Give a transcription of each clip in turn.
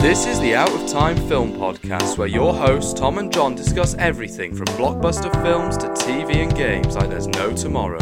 This is the Outatime Film Podcast, where your hosts Tom and John discuss everything from blockbuster films to TV and games like there's no tomorrow.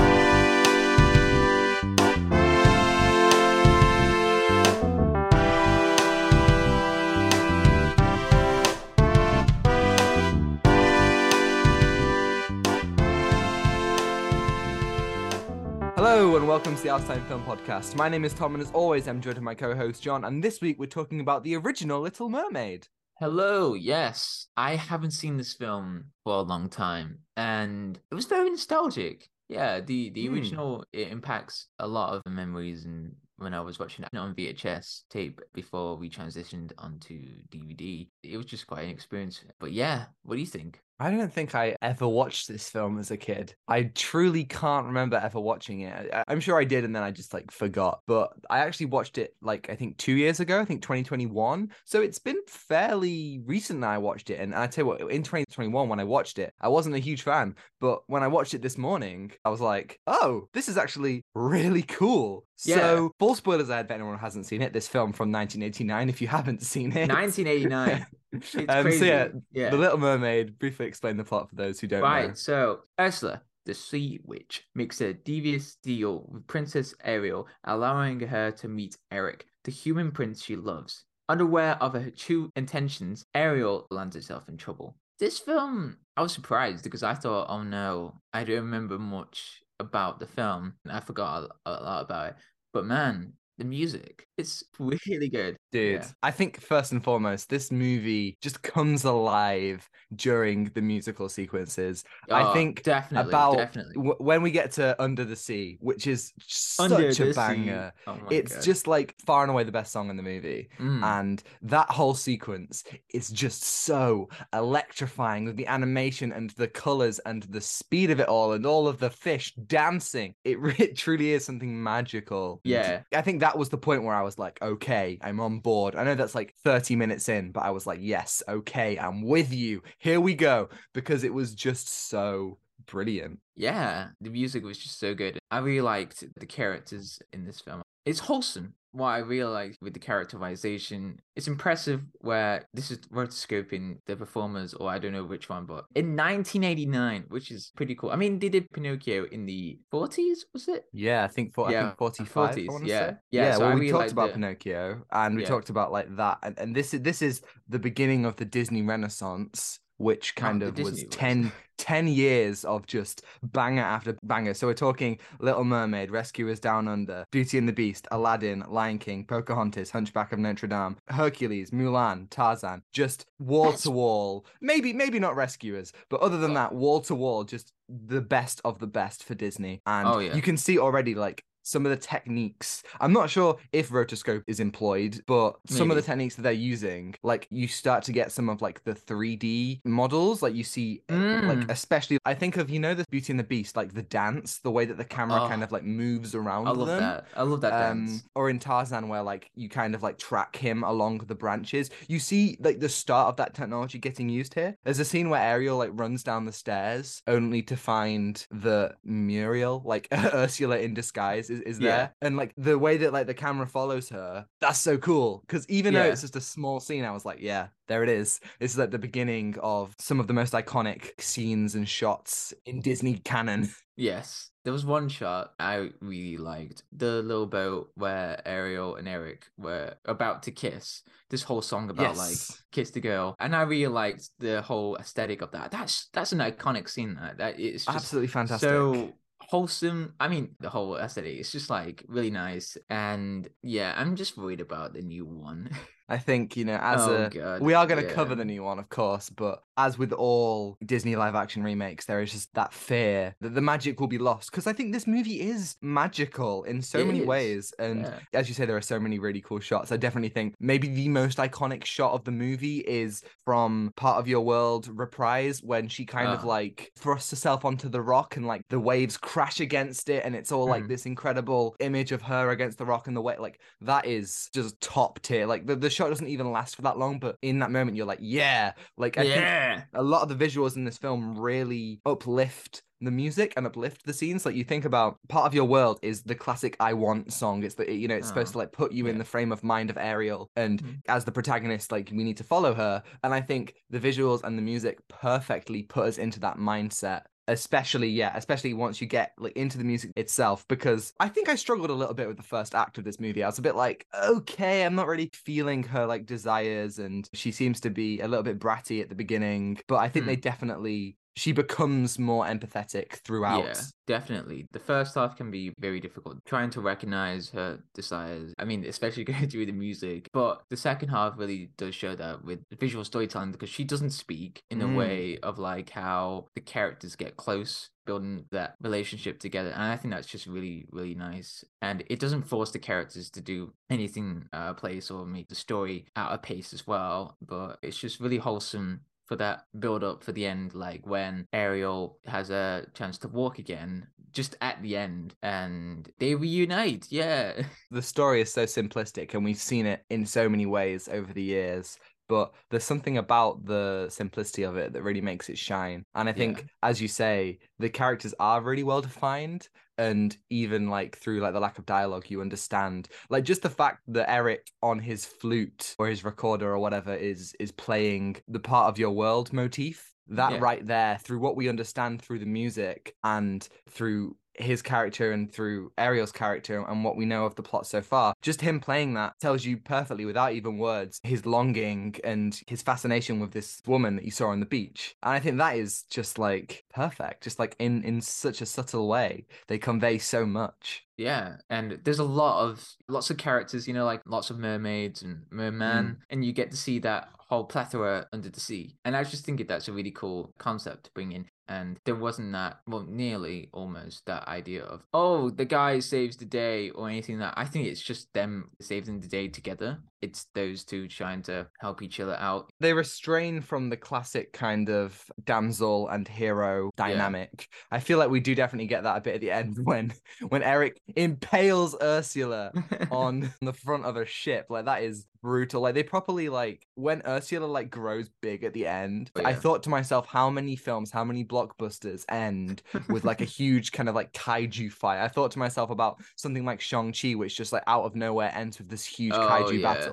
Welcome to the Outatime Film Podcast. My name is Tom, and as always, I'm joined by my co-host John. And this week we're talking about the original Little Mermaid. Hello, yes. I haven't seen this film for a long time and it was very nostalgic. Yeah, the the Hmm. original it impacts a lot of the memories and when I was watching it on VHS tape before we transitioned onto DVD. It was just quite an experience. But yeah, what do you think? I don't think I ever watched this film as a kid. I truly can't remember ever watching it. I- I'm sure I did, and then I just like forgot. But I actually watched it like I think two years ago. I think 2021. So it's been fairly recent that I watched it. And I tell you what, in 2021 when I watched it, I wasn't a huge fan. But when I watched it this morning, I was like, oh, this is actually really cool. Yeah. So full spoilers ahead if anyone hasn't seen it. This film from 1989. If you haven't seen it, 1989. It's um, so yeah, Yeah. The Little Mermaid. Briefly explain the plot for those who don't Right, know. so Ursula, the sea witch, makes a devious deal with Princess Ariel, allowing her to meet Eric, the human prince she loves. Unaware of her true intentions, Ariel lands herself in trouble. This film, I was surprised because I thought, oh no, I don't remember much about the film. I forgot a, a lot about it. But man, the music, it's really good. Dude, Yeah. I think first and foremost, this movie just comes alive during the musical sequences. I Oh, think definitely, about definitely. w- when we get to Under the Sea, which is Under such a banger. Oh It's God. just like far and away the best song in the movie. Mm. And that whole sequence is just so electrifying with the animation and the colors and the speed of it all and all of the fish dancing. It, it truly is something magical. Yeah. I think that was the point where I was like, okay, I'm on board. I know that's like 30 minutes in, but I was like, yes, okay, I'm with you. Here we go. Because it was just so brilliant. Yeah, the music was just so good. I really liked the characters in this film. It's wholesome. What I realized with the characterization, it's impressive where this is rotoscoping the performers, or I don't know which one, but in 1989, which is pretty cool. I mean, they did Pinocchio in the 40s, was it? Yeah, I think for I Yeah, think 45. 40s, I yeah. say. Yeah, so well, I we talked about the- Pinocchio and we Yeah. talked about like that. And, and this is this is the beginning of the Disney Renaissance, which kind of was Disney was. 10, 10 years of just banger after banger. So we're talking Little Mermaid, Rescuers Down Under, Beauty and the Beast, Aladdin, Lion King, Pocahontas, Hunchback of Notre Dame, Hercules, Mulan, Tarzan, just wall to wall. Maybe maybe not Rescuers, but other than that, wall to wall, just the best of the best for Disney. And Oh, yeah. you can see already like some of the techniques. I'm not sure if rotoscope is employed, but some of the techniques that they're using, like you start to get some of like the 3D models, like you see, like Mm. especially I think of you know the Beauty and the Beast, like the dance, the way that the camera kind Oh, of like moves around I love them. that. I love that Um, dance. or in Tarzan, where like you kind of like track him along the branches. You see like the start of that technology getting used here. There's a scene where Ariel like runs down the stairs only to find the Muriel, like Ursula in disguise, is, is Yeah. there. And like the way that like the camera follows her, that's so cool. Because even though it's just a small scene, I was like, yeah, there it is. This is like the beginning of some of the most iconic scenes and shots in Disney canon. Yes. There was one shot I really liked. The little boat where Ariel and Eric were about to kiss. This whole song about like kiss the girl. And I really liked the whole aesthetic of that. That's that's an iconic scene that that it's just Absolutely fantastic. so wholesome. I mean, the whole aesthetic is just like really nice. And yeah, I'm just worried about the new one. I think, you know, as Oh, a God, we are going to yeah. cover the new one, of course, but as with all Disney live action remakes, there is just that fear that the magic will be lost because I think this movie is magical in so It many is, ways. And yeah. as you say, there are so many really cool shots. I definitely think maybe the most iconic shot of the movie is from Part of Your World reprise when she kind of Ah. like thrusts herself onto the rock and like the waves crash against it, and it's all like Mm. this incredible image of her against the rock and the way like that is just top tier. Like the, the shot doesn't even last for that long, but in that moment you're like, yeah. Like I yeah. a lot of the visuals in this film really uplift the music and uplift the scenes. Like you think about part of your world is the classic "I Want" song. It's the you know it's supposed Oh, to like put you in the frame of mind of Ariel, and Mhm. as the protagonist, like we need to follow her. And I think the visuals and the music perfectly put us into that mindset especially yeah especially once you get like into the music itself because i think i struggled a little bit with the first act of this movie i was a bit like okay i'm not really feeling her like desires and she seems to be a little bit bratty at the beginning but i think Hmm. they definitely she becomes more empathetic throughout Yeah, definitely. The first half can be very difficult trying to recognize her desires. I mean, especially going through the music. But the second half really does show that with visual storytelling because she doesn't speak in Mm. a way of like how the characters get close, building that relationship together. And I think that's just really, really nice. And it doesn't force the characters to do anything of place or make the story out of pace as well. But it's just really wholesome for that build up for the end, like when Ariel has a chance to walk again, just at the end, and they reunite. Yeah. the story is so simplistic and we've seen it in so many ways over the years but there's something about the simplicity of it that really makes it shine and i think Yeah. as you say the characters are really well defined and even like through like the lack of dialogue you understand like just the fact that eric on his flute or his recorder or whatever is is playing the part of your world motif that Yeah. right there through what we understand through the music and through his character and through Ariel's character and what we know of the plot so far, just him playing that tells you perfectly without even words his longing and his fascination with this woman that you saw on the beach. And I think that is just like perfect, just like in in such a subtle way. They convey so much. Yeah, and there's a lot of lots of characters, you know, like lots of mermaids and merman, mm. and you get to see that whole plethora under the sea. And I was just thinking that's a really cool concept to bring in. And there wasn't that, well, nearly almost that idea of, oh, the guy saves the day or anything like that. I think it's just them saving the day together. It's those two trying to help each other out. They restrain from the classic kind of damsel and hero dynamic. I feel like we do definitely get that a bit at the end when when Eric impales Ursula on the front of a ship. Like that is brutal. Like they properly like when Ursula like grows big at the end. Oh, I thought to myself, how many films, how many blockbusters end with like a huge kind of like kaiju fight? I thought to myself about something like Shang Chi, which just like out of nowhere ends with this huge Oh, kaiju yeah. battle,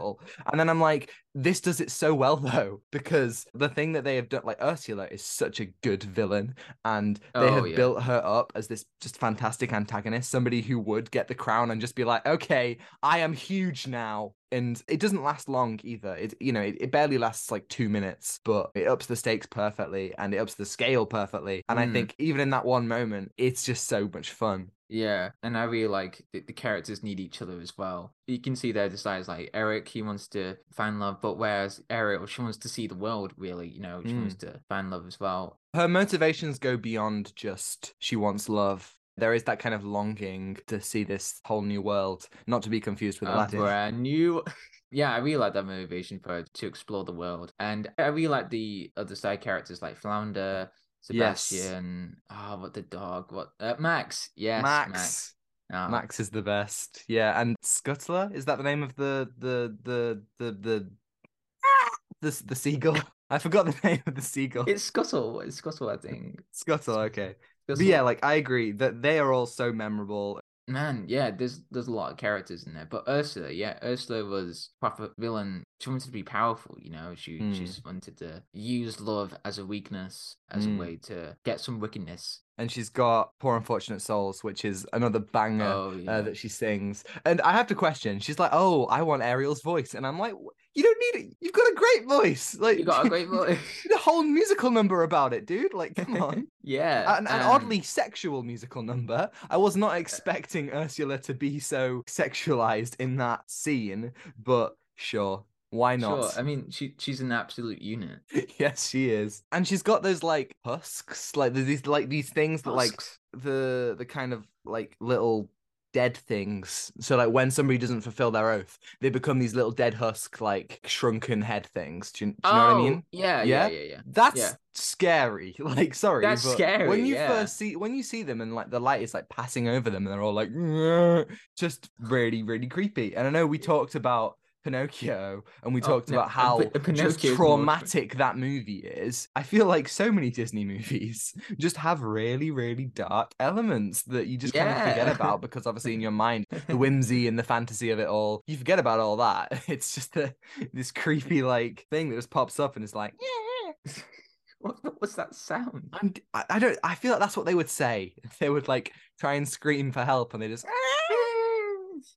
and then I'm like, this does it so well though because the thing that they have done, like Ursula, is such a good villain, and they Oh, have yeah. built her up as this just fantastic antagonist, somebody who would get the crown and just be like, okay, I am huge now. And it doesn't last long either. It you know it, it barely lasts like two minutes, but it ups the stakes perfectly and it ups the scale perfectly. And I Mm. think even in that one moment, it's just so much fun. Yeah, and I really like the, the characters need each other as well. You can see their desires. Like Eric, he wants to find love, but whereas Ariel, she wants to see the world. Really, you know, she wants mm. to find love as well. her motivations go beyond just she wants love. There is that kind of longing to see this whole new world, not to be confused with A Aladdin. brand new. Yeah, I really like that motivation for her to explore the world, and I really like the other side characters like Flounder, Yes. Sebastian. Ah, what the dog? What uh, Max? Yes, Max. Max. Ah, Max is the best. Yeah, and Scuttler is that the name of the the the the the the, the seagull? I forgot the name of the seagull. It's Scuttle. It's Scuttle, I think. Scuttle. Okay, but yeah, like I agree that they are all so memorable. Man, yeah, there's there's a lot of characters in there, but Ursula, yeah, Ursula was proper villain. She wanted to be powerful, you know. She Mm. she just wanted to use love as a weakness, as Mm. a way to get some wickedness. And she's got Poor Unfortunate Souls, which is another banger Oh yeah, uh, that she sings. And I have to question. She's like, "Oh, I want Ariel's voice," and I'm like, "Wh- "You don't need it. You've got a great voice. Like you got a great voice. a whole musical number about it, dude. Like, come on." yeah, an, an and- oddly sexual musical number. I was not uh, expecting Ursula to be so sexualized in that scene, but sure, why not? Sure, I mean, she she's an absolute unit. yes, she is, and she's got those like husks, like there's these like these things that like the the kind of like little dead things. So like when somebody doesn't fulfill their oath, they become these little dead husk like shrunken head things. Do you, do you know what I oh, mean? Oh, Yeah, Yeah? yeah, yeah, yeah. That's Yeah. scary. Like, sorry, That's but scary, When you yeah. first see when you see them and like the light is like passing over them and they're all like just really, really creepy. And I know we talked about Pinocchio and we Oh, talked no, about how just traumatic that movie is. I feel like so many Disney movies just have really, really dark elements that you just kind of forget about because obviously in your mind, the whimsy and the fantasy of it all, you forget about all that. It's just the, this creepy like thing that just pops up and it's like, yeah. what, what was that sound? I'm, I, I don't. I feel like that's what they would say. They would like try and scream for help, and they just.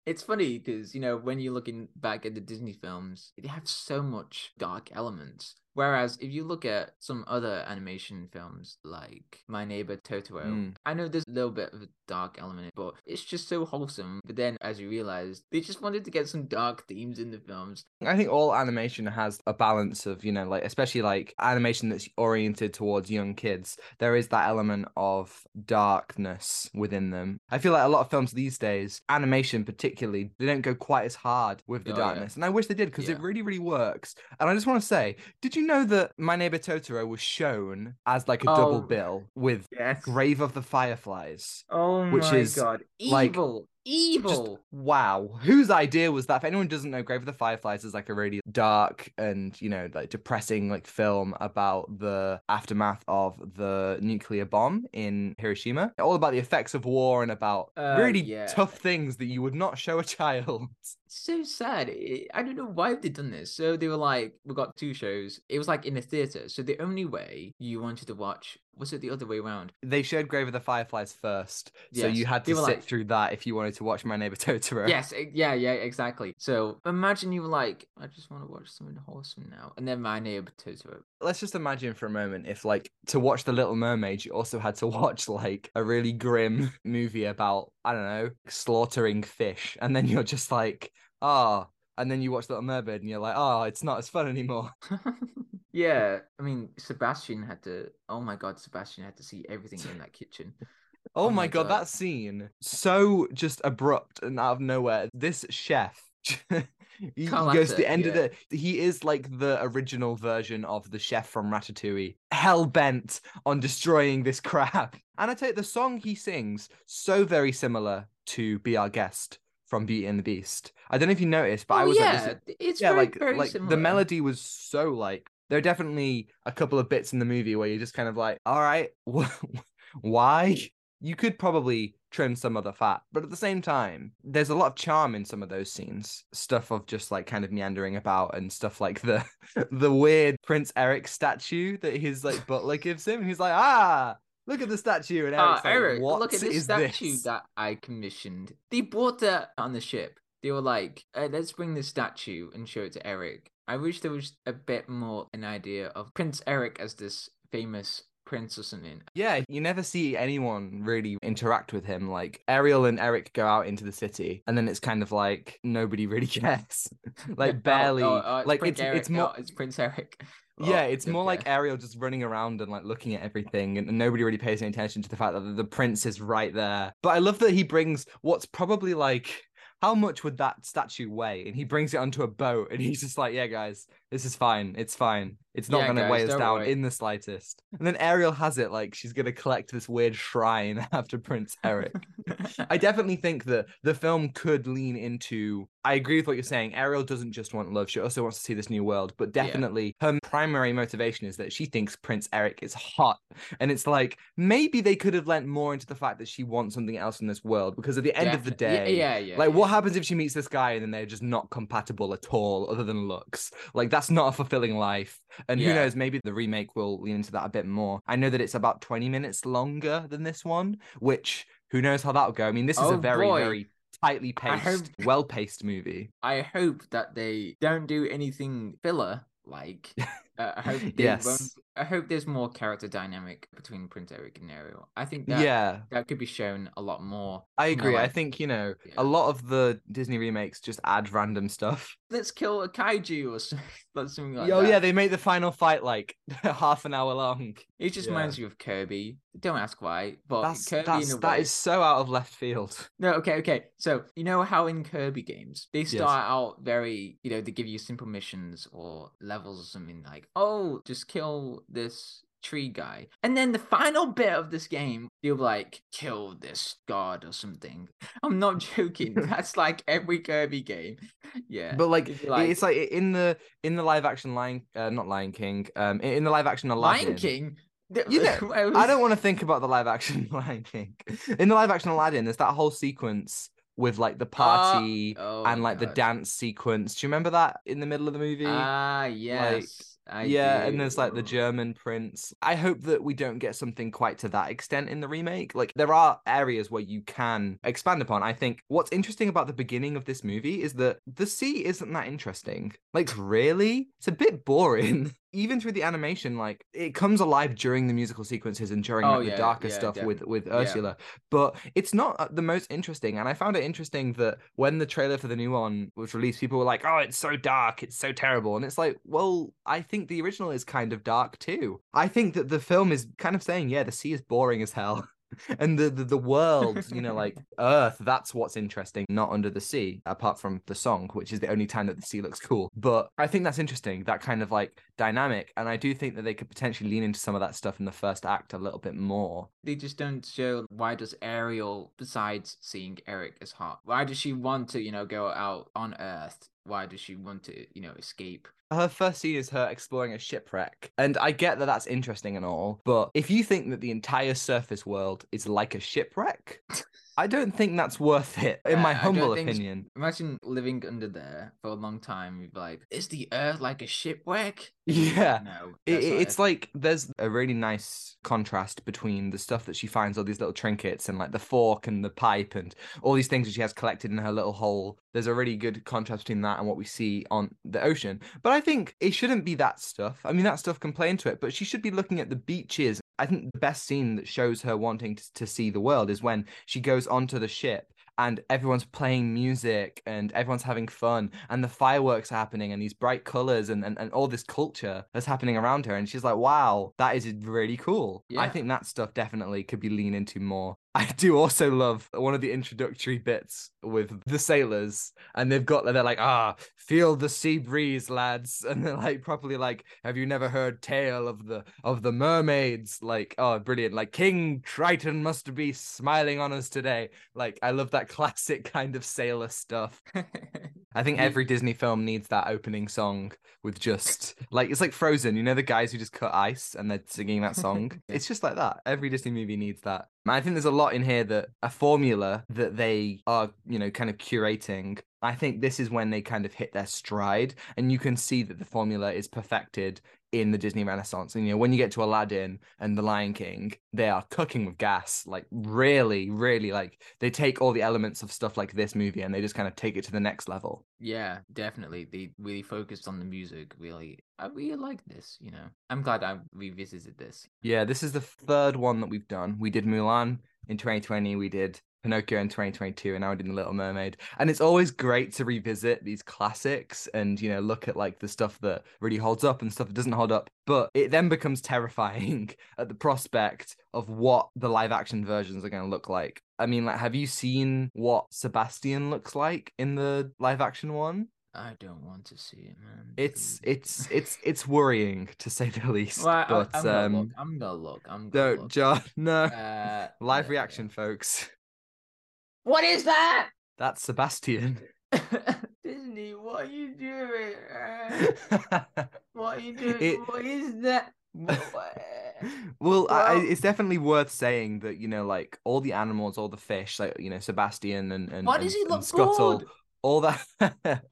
It's funny because you know when you're looking back at the Disney films, they have so much dark elements. Whereas if you look at some other animation films like My Neighbor Totoro, Mm. I know there's a little bit of a dark element, in it, but it's just so wholesome. But then, as you realize, they just wanted to get some dark themes in the films. I think all animation has a balance of you know like especially like animation that's oriented towards young kids. There is that element of darkness within them. I feel like a lot of films these days, animation particularly, they don't go quite as hard with the Oh, yeah. darkness, and I wish they did because it really really works. And I just want to say, did you know that My Neighbor Totoro was shown as like a double Oh. bill with Yes. Grave of the Fireflies? Oh which my is, god. like, Evil. Just Evil. wow. Whose idea was that? If anyone doesn't know, Grave of the Fireflies is like a really dark and, you know, like depressing like film about the aftermath of the nuclear bomb in Hiroshima. All about the effects of war and about Uh, really yeah. tough things that you would not show a child. So sad. Eh, I don't know why they've done this. So they were like, we got two shows. It was like in a theater. So the only way you wanted to watch was it the other way around? They showed Grave of the Fireflies first. So you had to sit like- through that if you wanted to watch My Neighbor Totoro. Yes, yeah, yeah, exactly. So imagine you were like, I just want to watch something wholesome now, and then my neighbor Totoro. let's just imagine for a moment if like to watch the little mermaid you also had to watch like a really grim movie about i don't know slaughtering fish and then you're just like ah and then you watch little mermaid and you're like oh it's not as fun anymore yeah, I mean Sebastian had to. Oh my god, Sebastian had to see everything in that kitchen. oh, Oh my god, God. that scene so just abrupt and out of nowhere this chef he, Carl goes to the end of yeah. the he is like the original version of the chef from ratatouille hell-bent on destroying this crab and i tell you the song he sings so very similar to be our guest from beauty and the beast. I don't know if you noticed but i oh was like yeah, it's yeah very, like very like similar. the melody was so like there are definitely a couple of bits in the movie where you're just kind of like all right wh- why? You could probably trim some of the fat but at the same time there's a lot of charm in some of those scenes. Stuff of just like kind of meandering about and stuff like the the weird prince eric statue that his like butler gives him he's like ah look at the statue and eric's like, Eric, what look at this is statue this? that I commissioned. They bought that on the ship. They were like, uh, let's bring this statue and show it to Eric. I wish there was a bit more an idea of Prince Eric as this famous prince or something. Yeah, you never see anyone really interact with him. Like Ariel and Eric go out into the city, and then it's kind of like nobody really cares. like Oh, barely. oh, oh, like Prince it's Eric. it's more. Oh, it's Prince Eric. yeah, Oh, it's more like. Ariel just running around and like looking at everything, and, and nobody really pays any attention to the fact that the, the prince is right there. But I love that he brings what's probably like. How much would that statue weigh? And he brings it onto a boat, and he's just like, "Yeah, guys, this is fine. It's fine. It's not Yeah, going to weigh us down worry." in the slightest." And then Ariel has it like she's going to collect this weird shrine after Prince Eric. I definitely think that the film could lean into. I agree with what you're saying. Ariel doesn't just want love; she also wants to see this new world. But Yeah. definitely, her primary motivation is that she thinks Prince Eric is hot, and it's like maybe they could have lent more into the fact that she wants something else in this world. Because at the end of the yeah, day, yeah, yeah. like, yeah. what happens if she meets this guy and then they're just not compatible at all, other than looks? Like, that's not a fulfilling life. And who knows, maybe the remake will lean into that a bit more. I know that it's about 20 minutes longer than this one, which who knows how that'll go. I mean, this is Oh, a very, boy. very tightly I hope- paced, well paced movie. I hope that they don't do anything filler. Like, uh, I hope Yes. I hope there's more character dynamic between Prince Eric and Ariel. I think that yeah, that could be shown a lot more. I you know, agree. I think, you know, Yeah. a lot of the Disney remakes just add random stuff. let's kill a kaiju or something, like something like oh, yeah, they make the final fight like half an hour long. It just Yeah. reminds you of Kirby. Don't ask why, but That's, Kirby that's, way. is so out of left field. No, okay, okay. So you know how in Kirby games they Yes. start out very, you know, they give you simple missions or levels or something like, oh, just kill this tree guy. And then the final bit of this game, you're like, kill this god or something. I'm not joking. That's like every Kirby game. Yeah. But like, It'd like- it's like in the in the live action Lion, uh, not Lion King, um, in the live action Aladdin. Lion King. You know, I I don't want to think about the live action Lion King. In the live action Aladdin, there's that whole sequence with like the party Oh, and like the dance sequence. Do you remember that in the middle of the movie? Ah, yes. I yeah, and there's like the. Mm. German prince. I hope that we don't get something quite to that extent in the remake. Like there are areas where you can expand upon. I think what's interesting about the beginning of this movie is that the sea isn't that interesting. Like really? It's a bit boring. Even through the animation, like it comes alive during the musical sequences and during Oh, like, the darker yeah, stuff with with yeah. Ursula. But it's not uh, the most interesting. And I found it interesting that when the trailer for the new one was released, people were like, "Oh, it's so dark, it's so terrible," and it's like, well, I think the original is kind of dark too. I think that the film is kind of saying, yeah, the sea is boring as hell. And the, the the world, you know, like Earth, that's what's interesting, not under the sea, apart from the song, which is the only time that the sea looks cool. But I think that's interesting, that kind of like dynamic. And I do think that they could potentially lean into some of that stuff in the first act a little bit more. They just don't show why does Ariel, besides seeing Eric as hot, why does she want to, you know, go out on Earth? Why does she want to, you know, escape? Her first scene is her exploring a shipwreck. And I get that that's interesting and all, but if you think that the entire surface world is like a shipwreck, I don't think that's worth it, in Uh, my humble opinion. Imagine living under there for a long time. You'd be like, is the Earth like a shipwreck? Yeah. No, It, it's like there's a really nice contrast between the stuff that she finds, all these little trinkets, and like the fork and the pipe and all these things that she has collected in her little hole. There's a really good contrast between that and what we see on the ocean. But I think it shouldn't be that stuff. I mean, that stuff can play into it, but she should be looking at the beaches. I think the best scene that shows her wanting to, to see the world is when she goes onto the ship and everyone's playing music and everyone's having fun and the fireworks are happening and these bright colors and, and, and all this culture that's happening around her and she's like wow that is really cool i think that stuff definitely could be leaned into more i do also love one of the introductory bits with the sailors and they've got they're like ah feel the sea breeze lads. And they're like properly like have you never heard tale of the of the mermaids? Like oh brilliant. Like king triton must be smiling on us today. Like i love that classic kind of sailor stuff. I think every Disney film needs that opening song with just like it's like Frozen, you know, the guys who just cut ice and they're singing that song. It's just like that. Every Disney movie needs that. I think there's a lot in here that a formula that they are, you know, kind of curating. I think this is when they kind of hit their stride, and you can see that the formula is perfected in the Disney Renaissance. And you know, when you get to Aladdin and The Lion King, they are cooking with gas. Like really, really like they take all the elements of stuff like this movie and they just kind of take it to the next level. yeah, definitely. They really focused on the music. Really, I really like this. You know, I'm glad I revisited this. Yeah, this is the third one that we've done. We did Mulan in 2020, we did Pinocchio in 2022, and now we're doing The Little Mermaid. And it's always great to revisit these classics and, you know, look at like the stuff that really holds up and stuff that doesn't hold up. But it then becomes terrifying at the prospect of what the live action versions are going to look like. I mean, like, have you seen what Sebastian looks like in the live action one? I don't want to see it, man. It's it's it's it's worrying to say the least. Well, I, but I'm gonna um, look. I'm gonna look. I'm gonna don't, look. John. No. Uh, Live yeah, reaction, folks. What is that? That's Sebastian. Disney, what are you doing? What are you doing? It- What is that? Well, I, it's definitely worth saying that you know, like all the animals, all the fish, like you know, Sebastian and and, Why does he and look Scuttle, bored? all that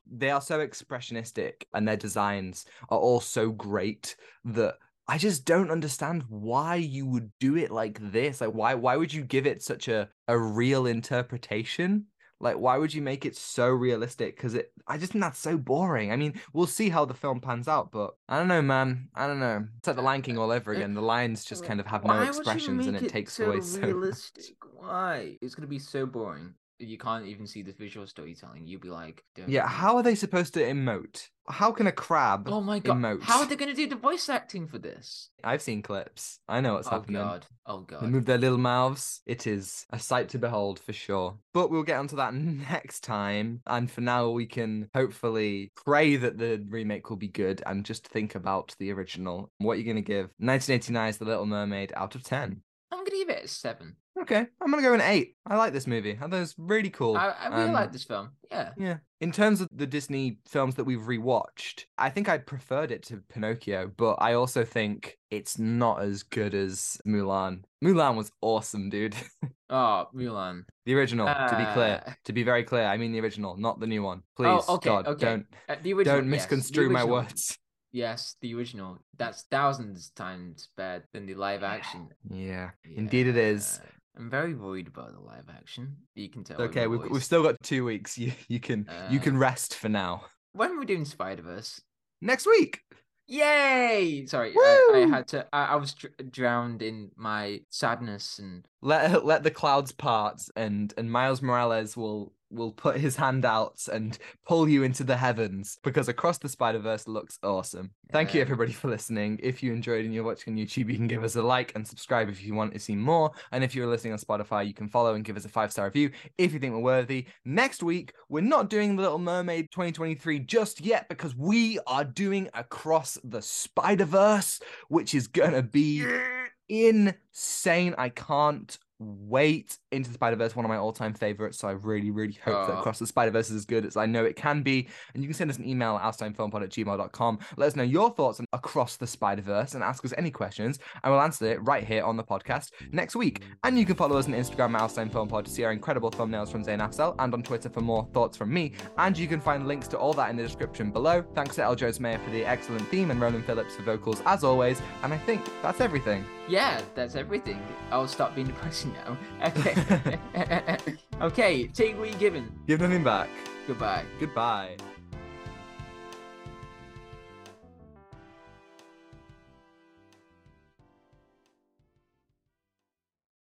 they are so expressionistic, and their designs are all so great that I just don't understand why you would do it like this. Like, why why would you give it such a a real interpretation? Like, why would you make it so realistic? Because it, I just think that's so boring. I mean, we'll see how the film pans out, but I don't know, man. I don't know. It's like the Lion King all over again. The lions just kind of have no Why expressions, and make it takes so away so realistic. Why? It's gonna be so boring. You can't even see the visual storytelling. You'll be like, don't Yeah, how are they supposed to emote? How can a crab Oh my god! emote? How are they going to do the voice acting for this? I've seen clips. I know what's oh happening. Oh god! Oh They god! move their little mouths. It is a sight to behold for sure. But we'll get onto that next time. And for now, we can hopefully pray that the remake will be good and just think about the original. What are you going to give 1989's The Little Mermaid out of 10? I'm going to give it a seven. Okay, I'm to go an 8. I like this movie. I thought it was really cool. I, I really Um, like this film. Yeah. Yeah. In terms of the Disney films that we've rewatched, I think I preferred it to Pinocchio, but I also think it's not as good as Mulan. Mulan was awesome, dude. Oh, Mulan. the original, to be clear. Uh, To be very clear, I mean the original, not the new one. Please, Oh, okay, God, okay. don't Uh, the original. don't yes, misconstrue my words. Yes, the original. That's thousands times better than the live action. Yeah, indeed it is. I'm very worried about the live action. You can tell. Okay, we've, we've still got two weeks. You you can you can Uh, rest for now. When are we doing Spider Verse? Next week. Yay! Sorry, I, I had to. I, I was dr- drowned in my sadness and let let the clouds part and and Miles Morales will will put his hand out and pull you into the heavens because across the Spider-Verse looks awesome. Thank you everybody for listening. If you enjoyed and you're watching on YouTube, you can give us a like and subscribe if you want to see more. And if you're listening on Spotify, you can follow and give us a five-star review if you think we're worthy. Next week, we're not doing The Little Mermaid 2023 just yet because we are doing Across the Spider-Verse, which is gonna be insane. I can't wait. Into the Spider Verse, one of my all time favorites. So I really, really hope that ah. Across the Spider Verse is as good as I know it can be. And you can send us an email at outatimefilmpod at gmail.com. Let us know your thoughts on Across the Spider Verse and ask us any questions, and we'll answer it right here on the podcast next week. And you can follow us on Instagram at outatimefilmpod to see our incredible thumbnails from Zain Afzal and on Twitter for more thoughts from me. And you can find links to all that in the description below. Thanks to El Jones-Meyer for the excellent theme and Ronan Phillips for vocals as always. And I think that's everything. yeah, that's everything. I'll stop being depressing now. Okay. okay, take what you're given. Give nothing back. Goodbye. Goodbye.